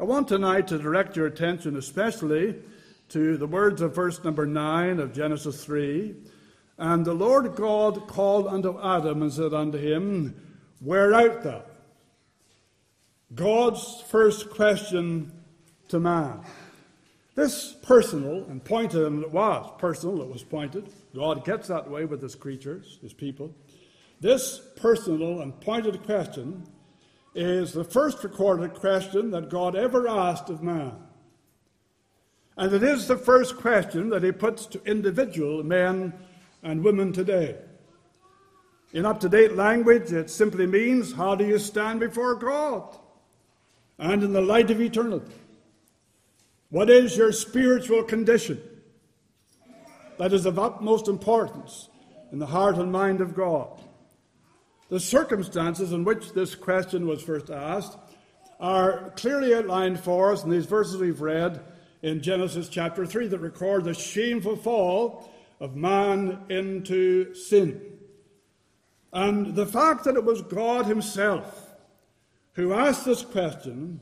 I want tonight to direct your attention especially to the words of verse number 9 of Genesis 3. And the Lord God called unto Adam and said unto him, Where art thou? God's first question to man. This personal and pointed, and it was personal, it was pointed. God gets that way with his creatures, his people. This personal and pointed question is the first recorded question that God ever asked of man. And it is the first question that he puts to individual men and women today. In up to date language, it simply means how do you stand before God and in the light of eternity? What is your spiritual condition? That is of utmost importance in the heart and mind of God. The circumstances in which this question was first asked are clearly outlined for us in these verses we've read in Genesis chapter 3 that record the shameful fall of man into sin. And the fact that it was God Himself who asked this question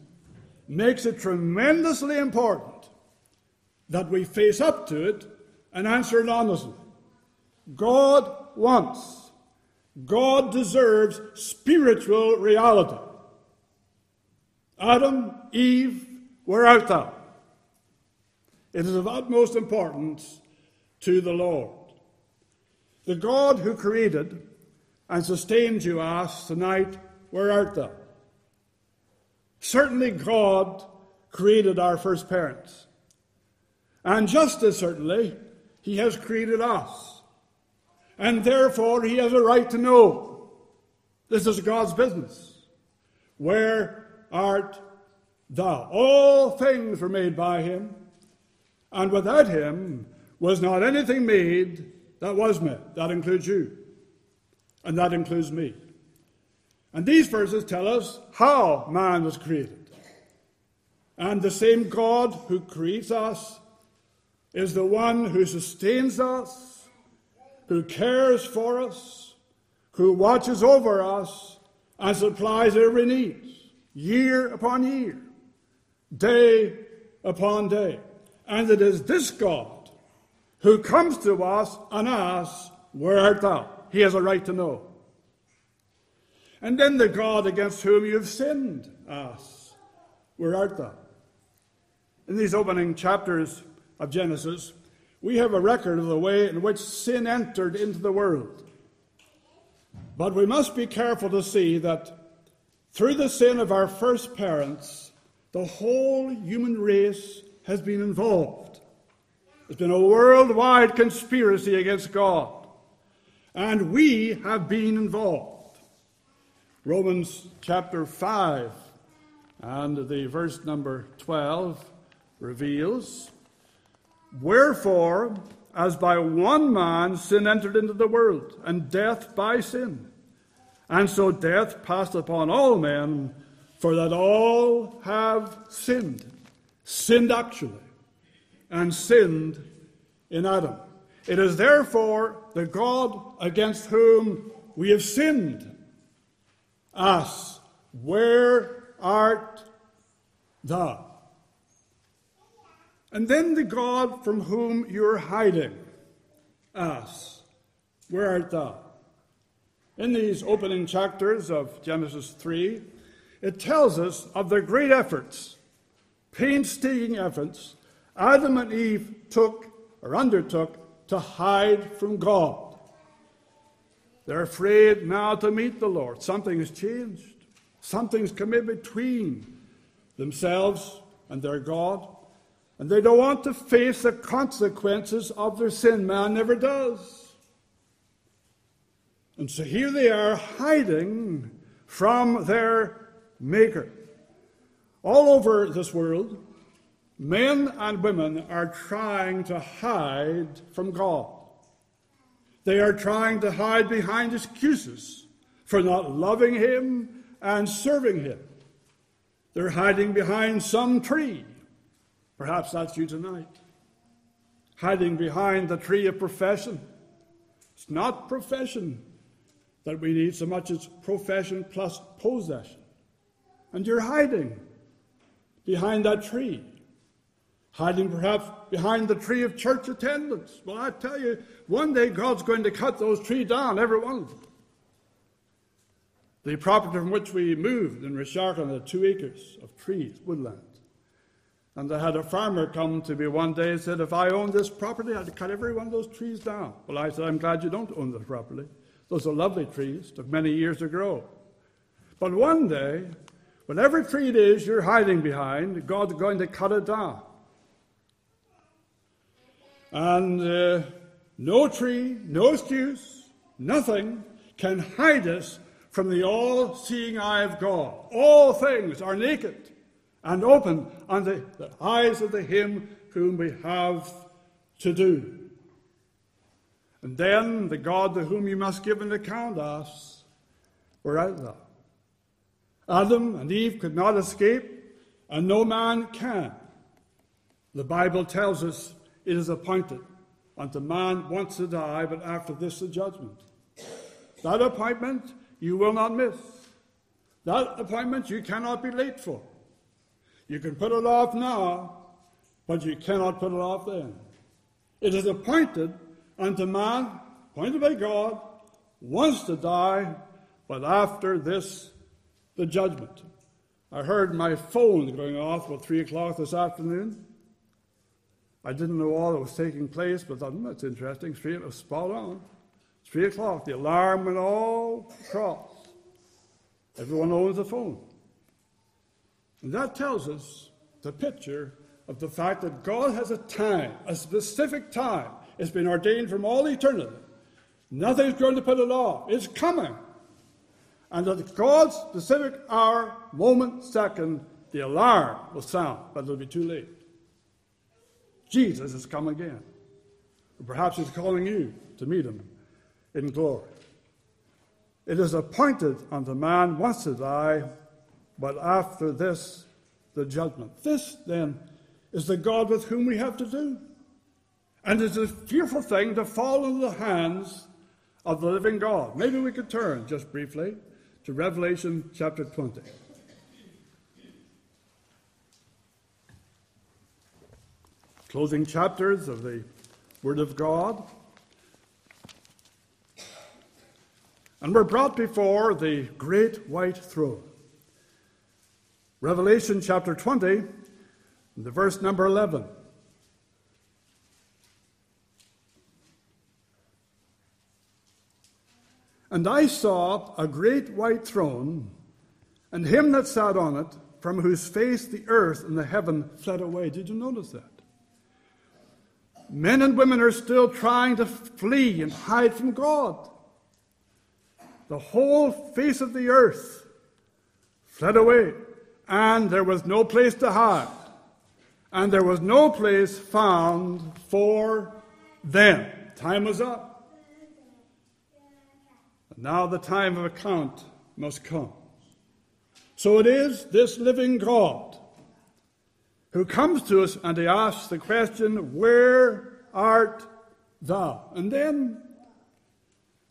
makes it tremendously important that we face up to it and answer it honestly. God wants God deserves spiritual reality. Adam, Eve, where art thou? It is of utmost importance to the Lord. The God who created and sustains you asks tonight, Where art thou? Certainly, God created our first parents. And just as certainly, He has created us and therefore he has a right to know. This is God's business. Where art thou? All things were made by him, and without him was not anything made that was made. That includes you, and that includes me. And these verses tell us how man was created. And the same God who creates us is the one who sustains us who cares for us, who watches over us, and supplies every need, year upon year, day upon day. And it is this God who comes to us and asks, Where art thou? He has a right to know. And then the God against whom you have sinned asks, Where art thou? In these opening chapters of Genesis, we have a record of the way in which sin entered into the world. But we must be careful to see that through the sin of our first parents, the whole human race has been involved. There's been a worldwide conspiracy against God, and we have been involved. Romans chapter 5 and the verse number 12 reveals Wherefore, as by one man sin entered into the world, and death by sin. And so death passed upon all men, for that all have sinned. Sinned actually, and sinned in Adam. It is therefore the God against whom we have sinned. Us, where art thou? And then the God from whom you're hiding asks, Where art thou? In these opening chapters of Genesis 3, it tells us of the great efforts, painstaking efforts, Adam and Eve took or undertook to hide from God. They're afraid now to meet the Lord. Something has changed. Something's come in between themselves and their God. And they don't want to face the consequences of their sin. Man never does. And so here they are hiding from their Maker. All over this world, men and women are trying to hide from God. They are trying to hide behind excuses for not loving Him and serving Him. They're hiding behind some tree Perhaps that's you tonight. Hiding behind the tree of profession. It's not profession that we need so much as profession plus possession. And you're hiding behind that tree, hiding perhaps behind the tree of church attendance. Well, I tell you, one day God's going to cut those trees down, every one of them. The property from which we moved in Rasharkin had two acres of trees, woodland. And I had a farmer come to me one day and said, If I owned this property, I'd cut every one of those trees down. Well, I said, I'm glad you don't own this property. Those are lovely trees, took many years to grow. But one day, whatever tree it is you're hiding behind, God's going to cut it down. And uh, no tree, no excuse, nothing can hide us from the all seeing eye of God. All things are naked and open unto the eyes of the Him whom we have to do. And then the God to whom you must give an account asks, Where art thou? Adam and Eve could not escape, and no man can. The Bible tells us it is appointed unto man once to die, but after this the judgment. That appointment you will not miss. That appointment you cannot be late for. You can put it off now, but you cannot put it off then. It is appointed unto man, appointed by God, once to die, but after this, the judgment. I heard my phone going off at 3 o'clock this afternoon. I didn't know all that was taking place, but I thought, hmm, that's interesting. Three, it was spot on. Three o'clock, the alarm went all across. Everyone owns a phone. And that tells us the picture of the fact that God has a time, a specific time. It's been ordained from all eternity. Nothing's going to put it off. It's coming. And at God's specific hour, moment, second, the alarm will sound, but it'll be too late. Jesus has come again. Perhaps he's calling you to meet him in glory. It is appointed unto man once to die, but after this, the judgment. This, then, is the God with whom we have to do. And it's a fearful thing to fall into the hands of the living God. Maybe we could turn just briefly to Revelation chapter 20. Closing chapters of the Word of God. and were brought before the great white throne. Revelation chapter 20, the verse number 11. And I saw a great white throne, and him that sat on it, from whose face the earth and the heaven fled away. Did you notice that? Men and women are still trying to flee and hide from God the whole face of the earth fled away, and there was no place to hide, and there was no place found for them. Time was up. And now the time of account must come. So it is this living God who comes to us and he asks the question, Where art thou? And then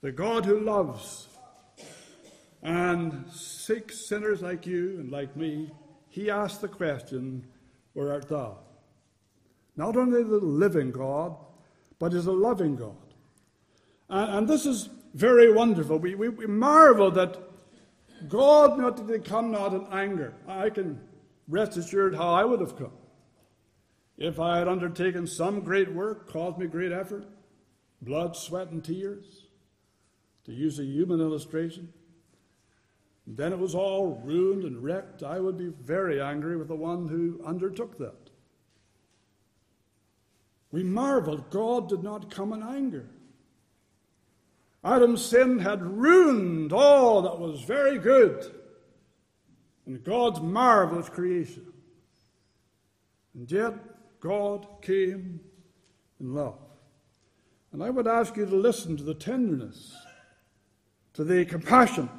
the God who loves and sick sinners like you and like me, he asked the question, Where art thou? Not only the living God, but is a loving God. And, and this is very wonderful. We, we, we marvel that God not to come not in anger. I can rest assured how I would have come. If I had undertaken some great work, caused me great effort, blood, sweat, and tears, to use a human illustration, then it was all ruined and wrecked, I would be very angry with the one who undertook that. We marveled God did not come in anger. Adam's sin had ruined all that was very good in God's marvelous creation. And yet, God came in love. And I would ask you to listen to the tenderness, to the compassion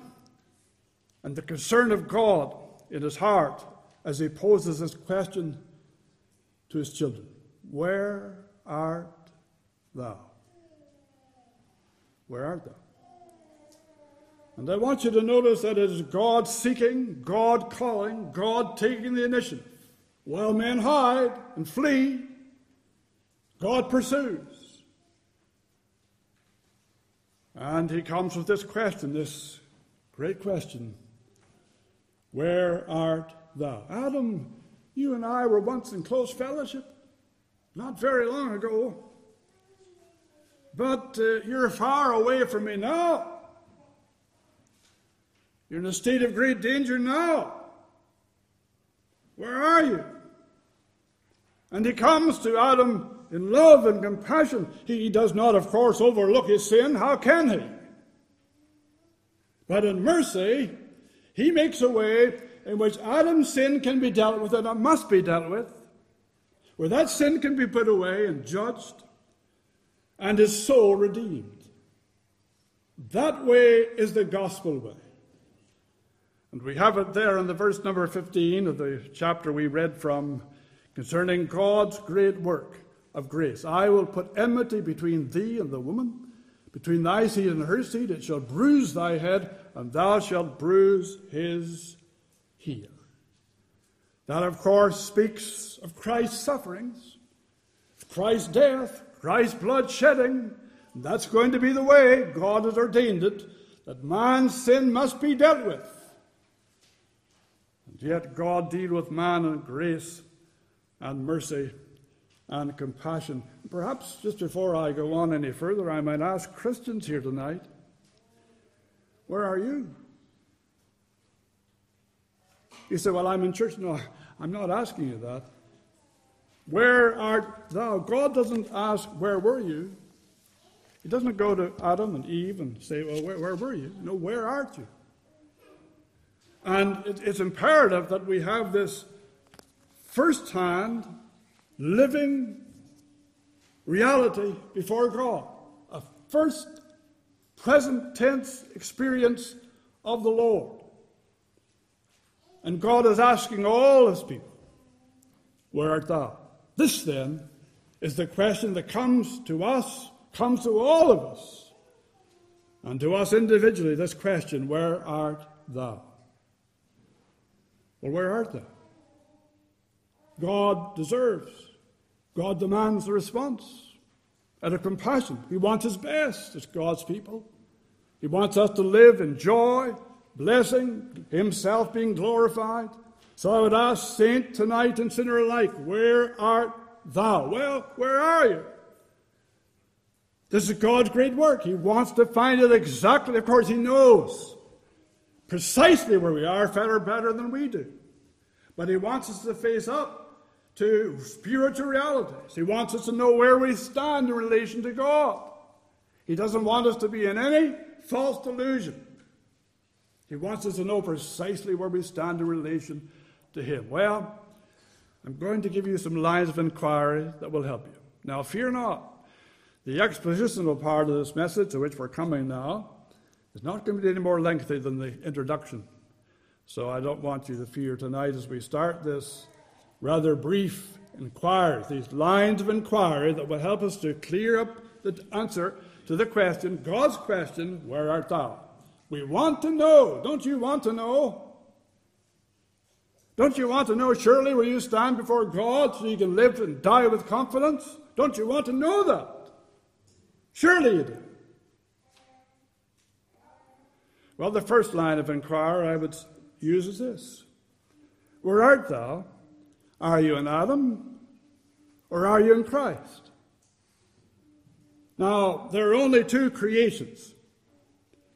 and the concern of God in his heart as he poses this question to his children Where art thou? Where art thou? And I want you to notice that it is God seeking, God calling, God taking the initiative. While men hide and flee, God pursues. And he comes with this question, this great question Where art thou? Adam, you and I were once in close fellowship, not very long ago. But uh, you're far away from me now. You're in a state of great danger now. Where are you? And he comes to Adam in love and compassion. He does not, of course, overlook his sin. How can he? But in mercy, he makes a way in which Adam's sin can be dealt with, and it must be dealt with, where that sin can be put away and judged, and his soul redeemed. That way is the gospel way. And we have it there in the verse number 15 of the chapter we read from concerning God's great work of grace. I will put enmity between thee and the woman, between thy seed and her seed. It shall bruise thy head, and thou shalt bruise his heel. That, of course, speaks of Christ's sufferings, Christ's death, Christ's blood shedding. That's going to be the way God has ordained it, that man's sin must be dealt with. And yet God deal with man in grace and mercy and compassion. Perhaps just before I go on any further, I might ask Christians here tonight where are you? You say, Well, I'm in church. No, I'm not asking you that. Where art thou? God doesn't ask, Where were you? He doesn't go to Adam and Eve and say, Well, where, where were you? No, where art you? And it, it's imperative that we have this first hand, living reality before God. A first present tense experience of the Lord. And God is asking all his people, Where art thou? This then is the question that comes to us, comes to all of us, and to us individually this question, Where art thou? Well, where art thou? God deserves, God demands a response out of compassion. He wants his best as God's people. He wants us to live in joy, blessing, himself being glorified. So I would ask saint tonight and sinner alike, where art thou? Well, where are you? This is God's great work. He wants to find it exactly. Of course, He knows precisely where we are, far better than we do. But He wants us to face up to spiritual realities. He wants us to know where we stand in relation to God. He doesn't want us to be in any false delusion. He wants us to know precisely where we stand in relation to Him. Well, I'm going to give you some lines of inquiry that will help you. Now, fear not. The expositional part of this message, to which we're coming now, is not going to be any more lengthy than the introduction. So I don't want you to fear tonight as we start this rather brief inquiries, these lines of inquiry that will help us to clear up the answer to the question, God's question, Where art thou? We want to know. Don't you want to know? Don't you want to know surely where you stand before God so you can live and die with confidence? Don't you want to know that? Surely you do. Well, the first line of inquiry I would use is this Where art thou? Are you in Adam or are you in Christ? Now, there are only two creations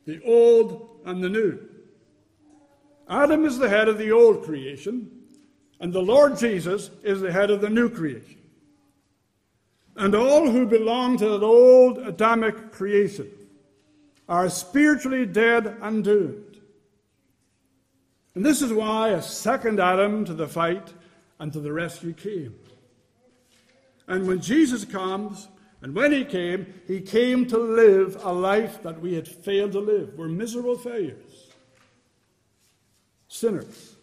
the old and the new. Adam is the head of the old creation, and the Lord Jesus is the head of the new creation. And all who belong to that old Adamic creation are spiritually dead and doomed. And this is why a second Adam to the fight and to the rescue came. And when Jesus comes, and when he came, he came to live a life that we had failed to live. We're miserable failures, sinners.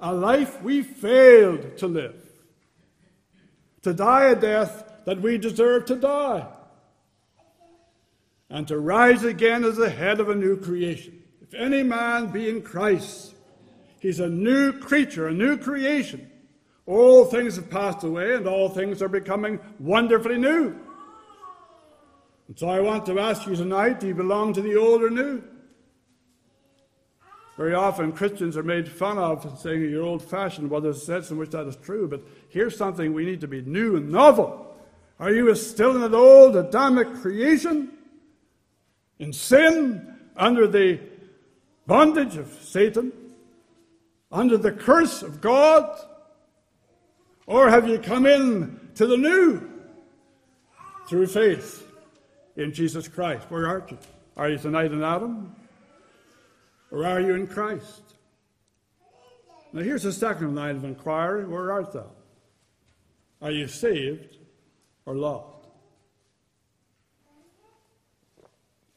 A life we failed to live. To die a death that we deserve to die. And to rise again as the head of a new creation. If any man be in Christ, he's a new creature, a new creation. All things have passed away, and all things are becoming wonderfully new. And so I want to ask you tonight do you belong to the old or new? Very often Christians are made fun of saying you're old fashioned. Well, there's a sense in which that is true, but here's something we need to be new and novel. Are you still in an old Adamic creation? In sin, under the bondage of Satan? Under the curse of God? Or have you come in to the new through faith in Jesus Christ? Where are you? Are you tonight in Adam? Or are you in Christ? Now, here's the second line of inquiry Where art thou? Are you saved or lost?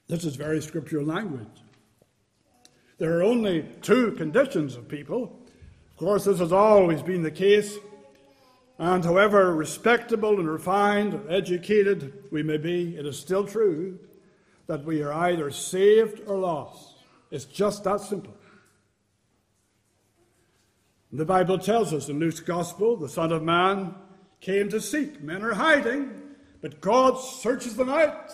This is very scriptural language. There are only two conditions of people. Of course, this has always been the case. And however respectable and refined and educated we may be, it is still true that we are either saved or lost. It's just that simple. The Bible tells us in Luke's Gospel the Son of Man came to seek. Men are hiding, but God searches them out.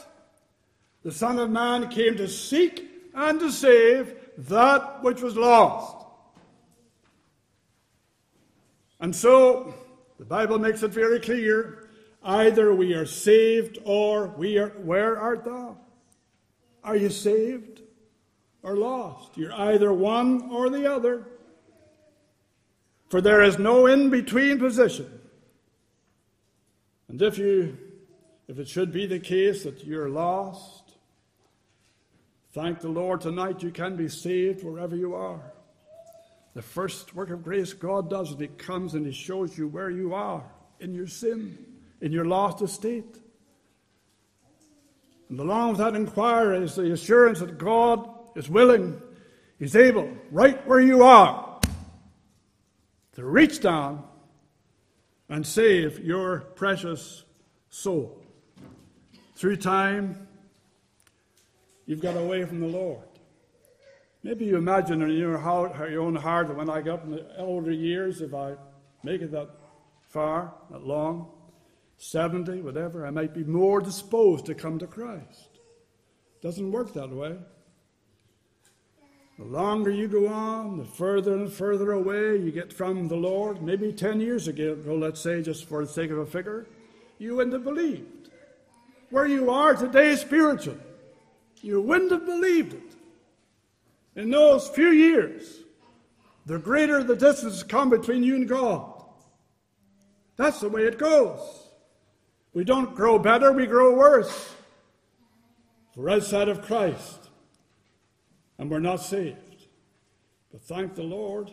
The Son of Man came to seek and to save that which was lost. And so, the Bible makes it very clear either we are saved or we are. Where art thou? Are you saved? or lost. You're either one or the other. For there is no in between position. And if you if it should be the case that you're lost, thank the Lord tonight you can be saved wherever you are. The first work of grace God does is He comes and He shows you where you are in your sin, in your lost estate. And along with that inquiry is the assurance that God is willing, is able, right where you are, to reach down and save your precious soul. Through time, you've got away from the Lord. Maybe you imagine in your, heart, your own heart that when I get up in the older years, if I make it that far, that long, 70, whatever, I might be more disposed to come to Christ. Doesn't work that way. The longer you go on, the further and further away you get from the Lord. Maybe 10 years ago, let's say, just for the sake of a figure, you wouldn't have believed. Where you are today spiritually, you wouldn't have believed it. In those few years, the greater the distance come between you and God. That's the way it goes. We don't grow better, we grow worse. We're outside of Christ and we're not saved. But thank the Lord,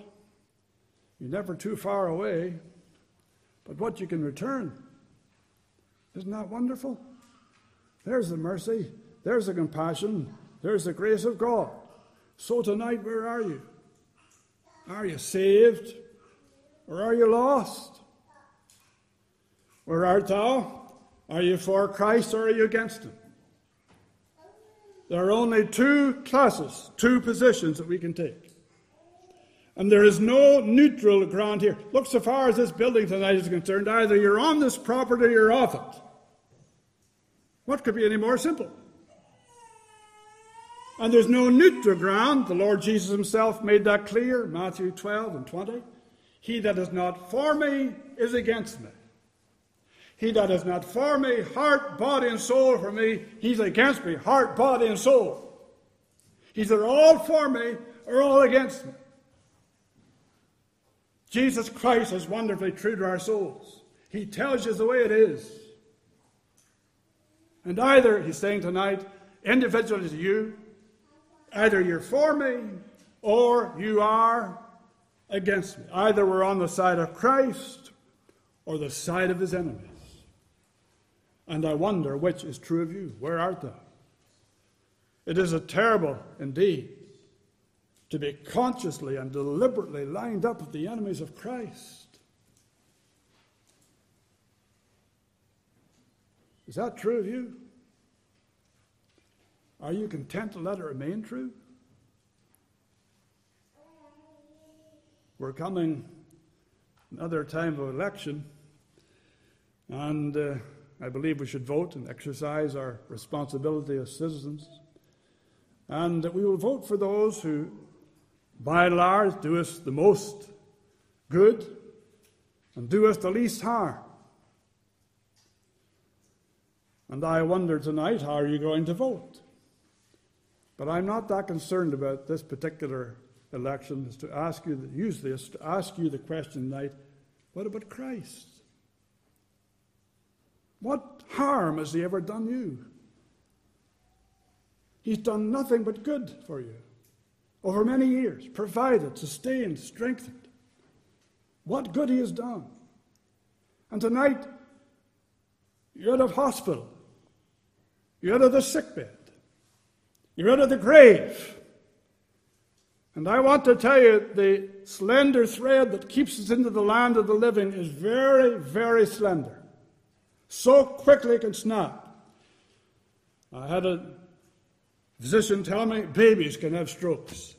you're never too far away. But what you can return, isn't that wonderful? There's the mercy, there's the compassion, there's the grace of God. So tonight, where are you? Are you saved or are you lost? Where art thou? Are you for Christ or are you against him? There are only two classes, two positions that we can take. And there is no neutral ground here. Look, so far as this building tonight is concerned, either you're on this property or you're off it. What could be any more simple? And there's no neutral ground. The Lord Jesus himself made that clear, Matthew 12 and 20. He that is not for me is against me. He that is not for me, heart, body, and soul for me, he's against me, heart, body, and soul. He's either all for me or all against me. Jesus Christ is wonderfully true to our souls. He tells you the way it is. And either, he's saying tonight, individually to you, either you're for me or you are against me. Either we're on the side of Christ or the side of his enemies. And I wonder which is true of you. Where art thou? It is a terrible indeed to be consciously and deliberately lined up with the enemies of Christ. Is that true of you? Are you content to let it remain true? We're coming another time of election, and uh, I believe we should vote and exercise our responsibility as citizens, and that we will vote for those who, by and large, do us the most good and do us the least harm. And I wonder tonight, how are you going to vote? But I'm not that concerned about this particular election, is to ask you, to use this to ask you the question tonight what about Christ? What harm has he ever done you? He's done nothing but good for you over many years, provided, sustained, strengthened. What good he has done. And tonight, you're out of hospital. You're out of the sickbed. You're out of the grave. And I want to tell you the slender thread that keeps us into the land of the living is very, very slender. So quickly it can snap. I had a physician tell me babies can have strokes.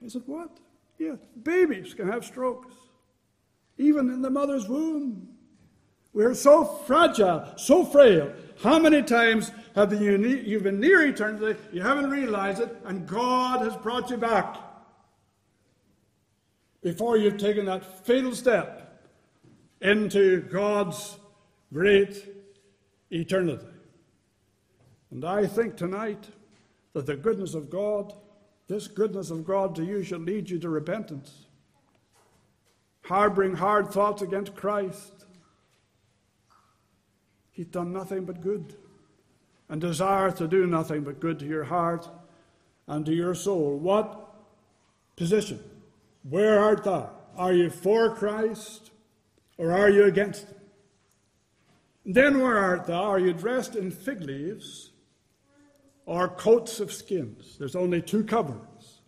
I said, What? Yeah, babies can have strokes, even in the mother's womb. We're so fragile, so frail. How many times have been near eternity, you haven't realized it, and God has brought you back. Before you've taken that fatal step into God's great eternity. And I think tonight that the goodness of God, this goodness of God to you, shall lead you to repentance, harboring hard thoughts against Christ. He's done nothing but good and desire to do nothing but good to your heart and to your soul. What position? Where art thou? Are you for Christ or are you against him? then where art thou? Are you dressed in fig leaves or coats of skins? There's only two covers.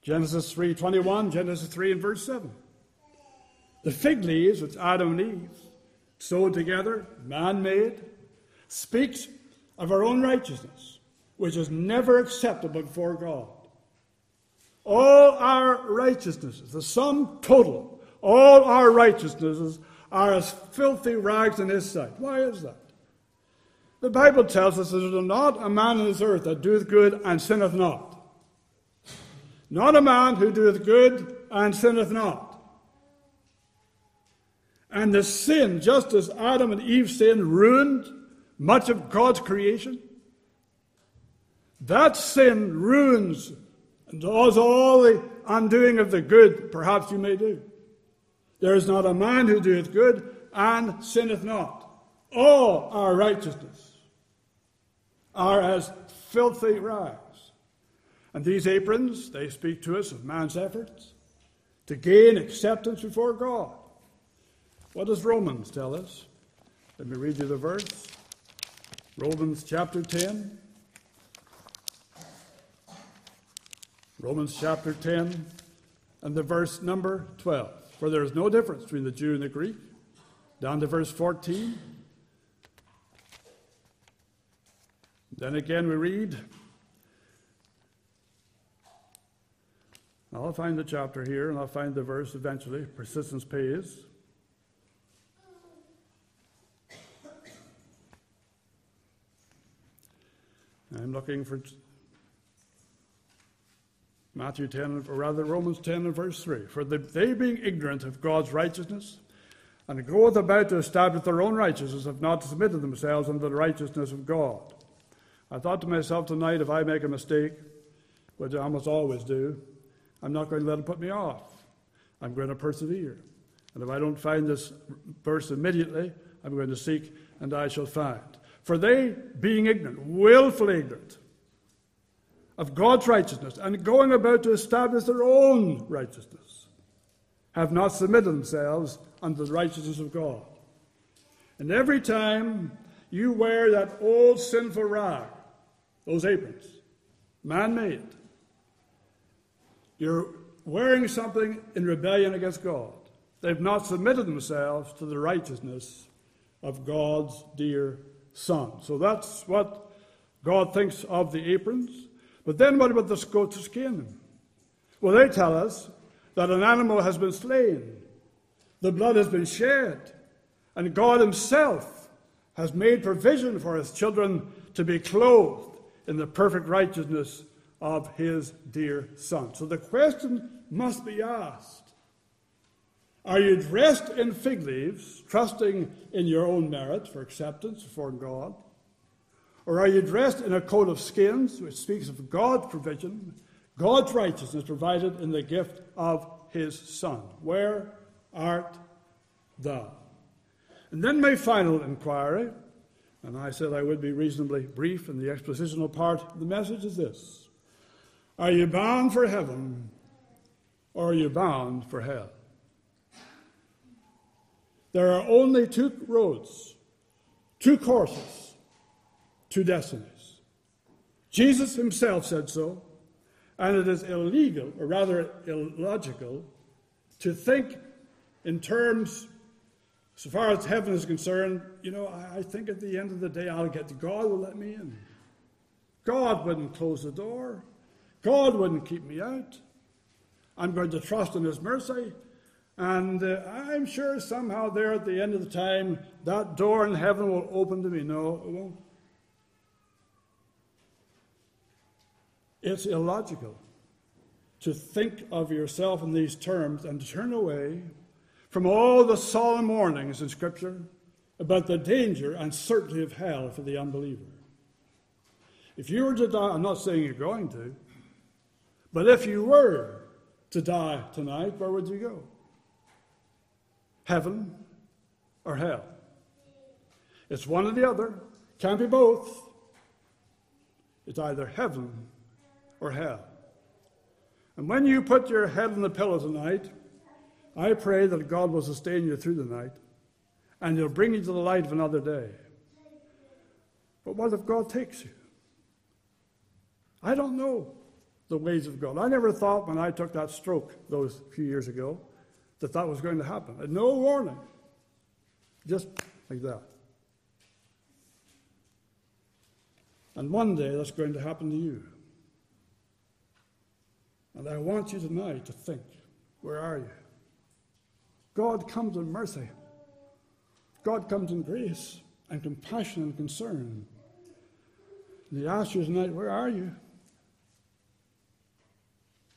Genesis 3:21, Genesis 3 and verse 7. The fig leaves, which Adam and Eve sewed together, man made, speaks of our own righteousness, which is never acceptable before God. All our righteousnesses, the sum total, all our righteousnesses are as filthy rags in His sight. Why is that? The Bible tells us that there is not a man on this earth that doeth good and sinneth not. Not a man who doeth good and sinneth not. And the sin, just as Adam and Eve sin ruined much of God's creation, that sin ruins and does all the undoing of the good perhaps you may do. There is not a man who doeth good and sinneth not. All our righteousness are as filthy rags. And these aprons, they speak to us of man's efforts to gain acceptance before God. What does Romans tell us? Let me read you the verse. Romans chapter 10. Romans chapter 10 and the verse number 12. For there is no difference between the Jew and the Greek. Down to verse 14. Then again we read. I'll find the chapter here and I'll find the verse eventually. Persistence pays. I'm looking for Matthew 10, or rather Romans 10 and verse 3. For the, they being ignorant of God's righteousness, and goeth about to establish their own righteousness, have not submitted themselves unto the righteousness of God. I thought to myself tonight, if I make a mistake, which I almost always do, I'm not going to let it put me off. I'm going to persevere. And if I don't find this verse immediately, I'm going to seek, and I shall find. For they, being ignorant, willfully ignorant of God's righteousness, and going about to establish their own righteousness, have not submitted themselves unto the righteousness of God. And every time you wear that old sinful rag, those aprons, man made, you're wearing something in rebellion against God. They've not submitted themselves to the righteousness of God's dear son. So that's what God thinks of the aprons. But then what about the goat's skin? Well, they tell us that an animal has been slain The blood has been shed, and God Himself has made provision for His children to be clothed in the perfect righteousness of His dear Son. So the question must be asked Are you dressed in fig leaves, trusting in your own merit for acceptance before God? Or are you dressed in a coat of skins, which speaks of God's provision, God's righteousness provided in the gift of His Son? Where art thou? And then my final inquiry, and I said I would be reasonably brief in the expositional part the message, is this Are you bound for heaven or are you bound for hell? There are only two roads, two courses, two destinies. Jesus himself said so, and it is illegal, or rather illogical, to think in terms, so far as heaven is concerned, you know, I think at the end of the day I'll get to God will let me in. God wouldn't close the door. God wouldn't keep me out. I'm going to trust in His mercy. And uh, I'm sure somehow there at the end of the time, that door in heaven will open to me. No, it won't. It's illogical to think of yourself in these terms and to turn away from all the solemn warnings in Scripture about the danger and certainty of hell for the unbeliever. If you were to die, I'm not saying you're going to, but if you were to die tonight, where would you go? Heaven or hell? It's one or the other. Can't be both. It's either heaven or hell. And when you put your head on the pillow tonight, I pray that God will sustain you through the night and He'll bring you to the light of another day. But what if God takes you? I don't know the ways of God. I never thought when I took that stroke those few years ago that that was going to happen. Had no warning. Just like that. And one day that's going to happen to you. And I want you tonight to think where are you? God comes in mercy. God comes in grace and compassion and concern. And He asks you tonight, where are you?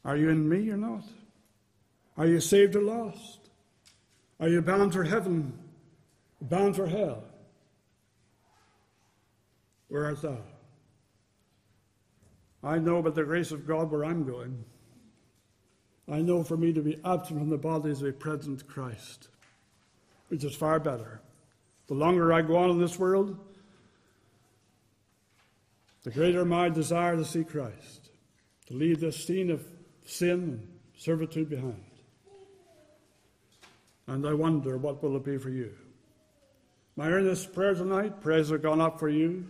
Are you in me or not? Are you saved or lost? Are you bound for heaven, bound for hell? Where art thou? I know by the grace of God where I'm going. I know for me to be absent from the body is a present Christ, which is far better. The longer I go on in this world, the greater my desire to see Christ, to leave this scene of sin and servitude behind. And I wonder what will it be for you. My earnest prayer tonight, prayers have gone up for you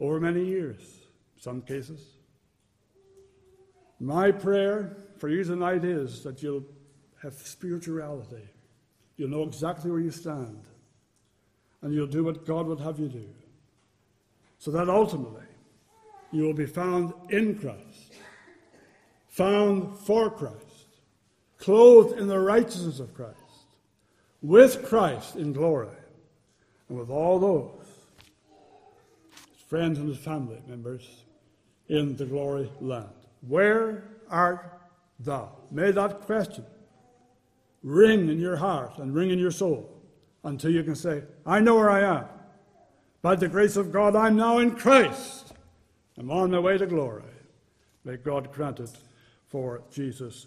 over many years, some cases. My prayer for you tonight is that you'll have spirituality. You'll know exactly where you stand. And you'll do what God would have you do. So that ultimately you will be found in Christ, found for Christ, clothed in the righteousness of Christ, with Christ in glory, and with all those, his friends and his family members, in the glory land. Where art thou? May that question ring in your heart and ring in your soul until you can say, I know where I am. By the grace of God, I'm now in Christ. I'm on my way to glory. May God grant it for Jesus'